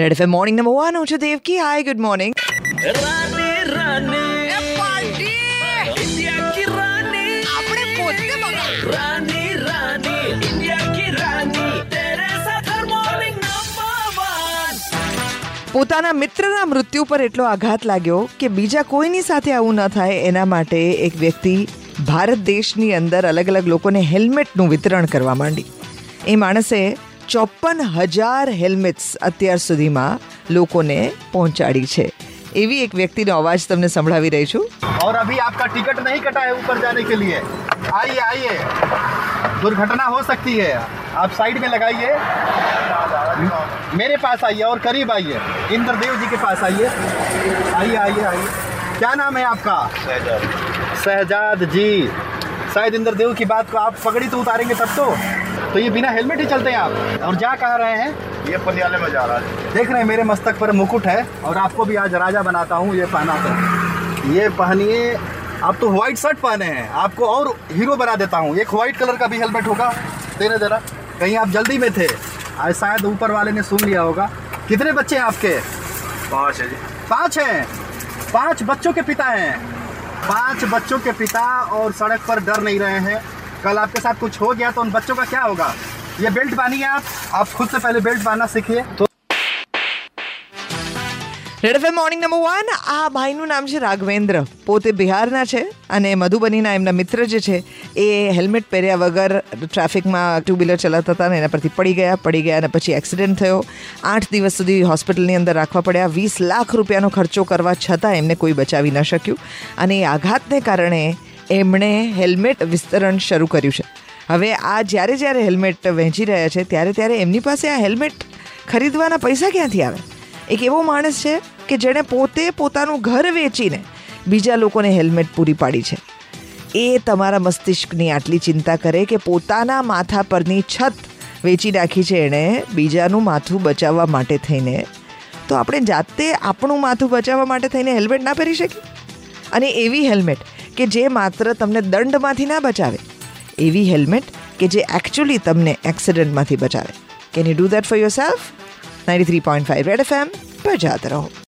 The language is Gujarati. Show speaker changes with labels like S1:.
S1: Red FM morning number one હું છું દેવકી હાય ગુડ મોર્નિંગ પોતાના મિત્રના મૃત્યુ પર એટલો આઘાત લાગ્યો કે બીજા કોઈની સાથે આવું ન થાય એના માટે એક વ્યક્તિ ભારત દેશની અંદર અલગ અલગ લોકોને હેલ્મેટનું વિતરણ કરવા માંડી. એ માણસે ચોપન હજાર હેલ્મેટ્સ અત્યાર સુધીમાં લોકોને પહોંચાડી છે એવી એક વ્યક્તિનો અવાજ તમને સંભળાવી રહી છું
S2: और अभी आपका टिकट नहीं कटा है ऊपर जाने के लिए आइए आइए दुर्घटना हो सकती है आप साइड में लगाइए मेरे पास आइए और करीब आइए इंद्रदेव जी के पास आइए आइए आइए आइए क्या नाम है आपका शहजाद जी शायद इंद्रदेव की बात को आप पगड़ी तो उतारेंगे तब तो तो ये बिना हेलमेट ही चलते हैं आप। और जा कहाँ रहे हैं?
S3: ये पटियाले में जा रहा है।
S2: देख रहे हैं मेरे मस्तक पर मुकुट है और आपको भी आज राजा बनाता हूँ ये पहना कर ये पहनिए आप तो व्हाइट शर्ट पहने हैं आपको और हीरो बना देता हूँ। एक व्हाइट कलर का भी हेलमेट होगा। देना जरा कहीं आप जल्दी में थे आज शायद ऊपर वाले ने सुन लिया होगा। कितने बच्चे हैं आपके?
S3: पाँच है जी।
S2: पाँच हैं? पाँच बच्चों के पिता हैं। पाँच बच्चों के पिता और सड़क पर डर नहीं रहे हैं। कल आपके साथ कुछ हो गया तो उन बच्चों का क्या होगा ये बेल्ट बांधिए आप आप खुद से पहले बेल्ट बांधना सीखिए तो
S1: red FM morning number one આ ભાઈનું નામ છે રાઘવેન્દ્ર પોતે બિહારના છે અને મધુબનીના એમના મિત્ર જે છે એ હેલ્મેટ પહેર્યા વગર ટ્રાફિકમાં ટુ વ્હીલર ચલાવતા હતા ને એના પરથી પડી ગયા પડી ગયા અને પછી એક્સિડન્ટ થયો આઠ દિવસ સુધી હોસ્પિટલની અંદર રાખવા પડ્યા વીસ લાખ રૂપિયાનો ખર્ચો કરવા છતાં એમને કોઈ બચાવી ન શક્યું અને એ આઘાતને કારણે એમણે હેલ્મેટ વિસ્તરણ શરૂ કર્યું છે. હવે આ જ્યારે જ્યારે હેલ્મેટ વહેંચી રહ્યા છે, ત્યારે ત્યારે એમની પાસે આ હેલ્મેટ ખરીદવાના પૈસા ક્યાંથી આવે? એક એવો માણસ છે કે જેણે પોતે પોતાનું ઘર વેચીને બીજા લોકોને હેલ્મેટ પૂરી પાડી છે. એ તમારા મસ્તિષ્કની આટલી ચિંતા કરે કે પોતાના માથા પરની છત વેચી નાખી છે એણે બીજાનું માથું બચાવવા માટે થઈને. તો આપણે જાતે આપણું માથું બચાવવા માટે થઈને હેલ્મેટ ના પહેરી શકીએ? અને એવી હેલ્મેટ કે જે માત્ર તમને દંડમાંથી ના બચાવે. એવી હેલ્મેટ કે જે એકચ્યુઅલી તમને એક્સિડન્ટમાંથી બચાવે. Can you do that for yourself ninety three point five Red F M પર જાત રહો.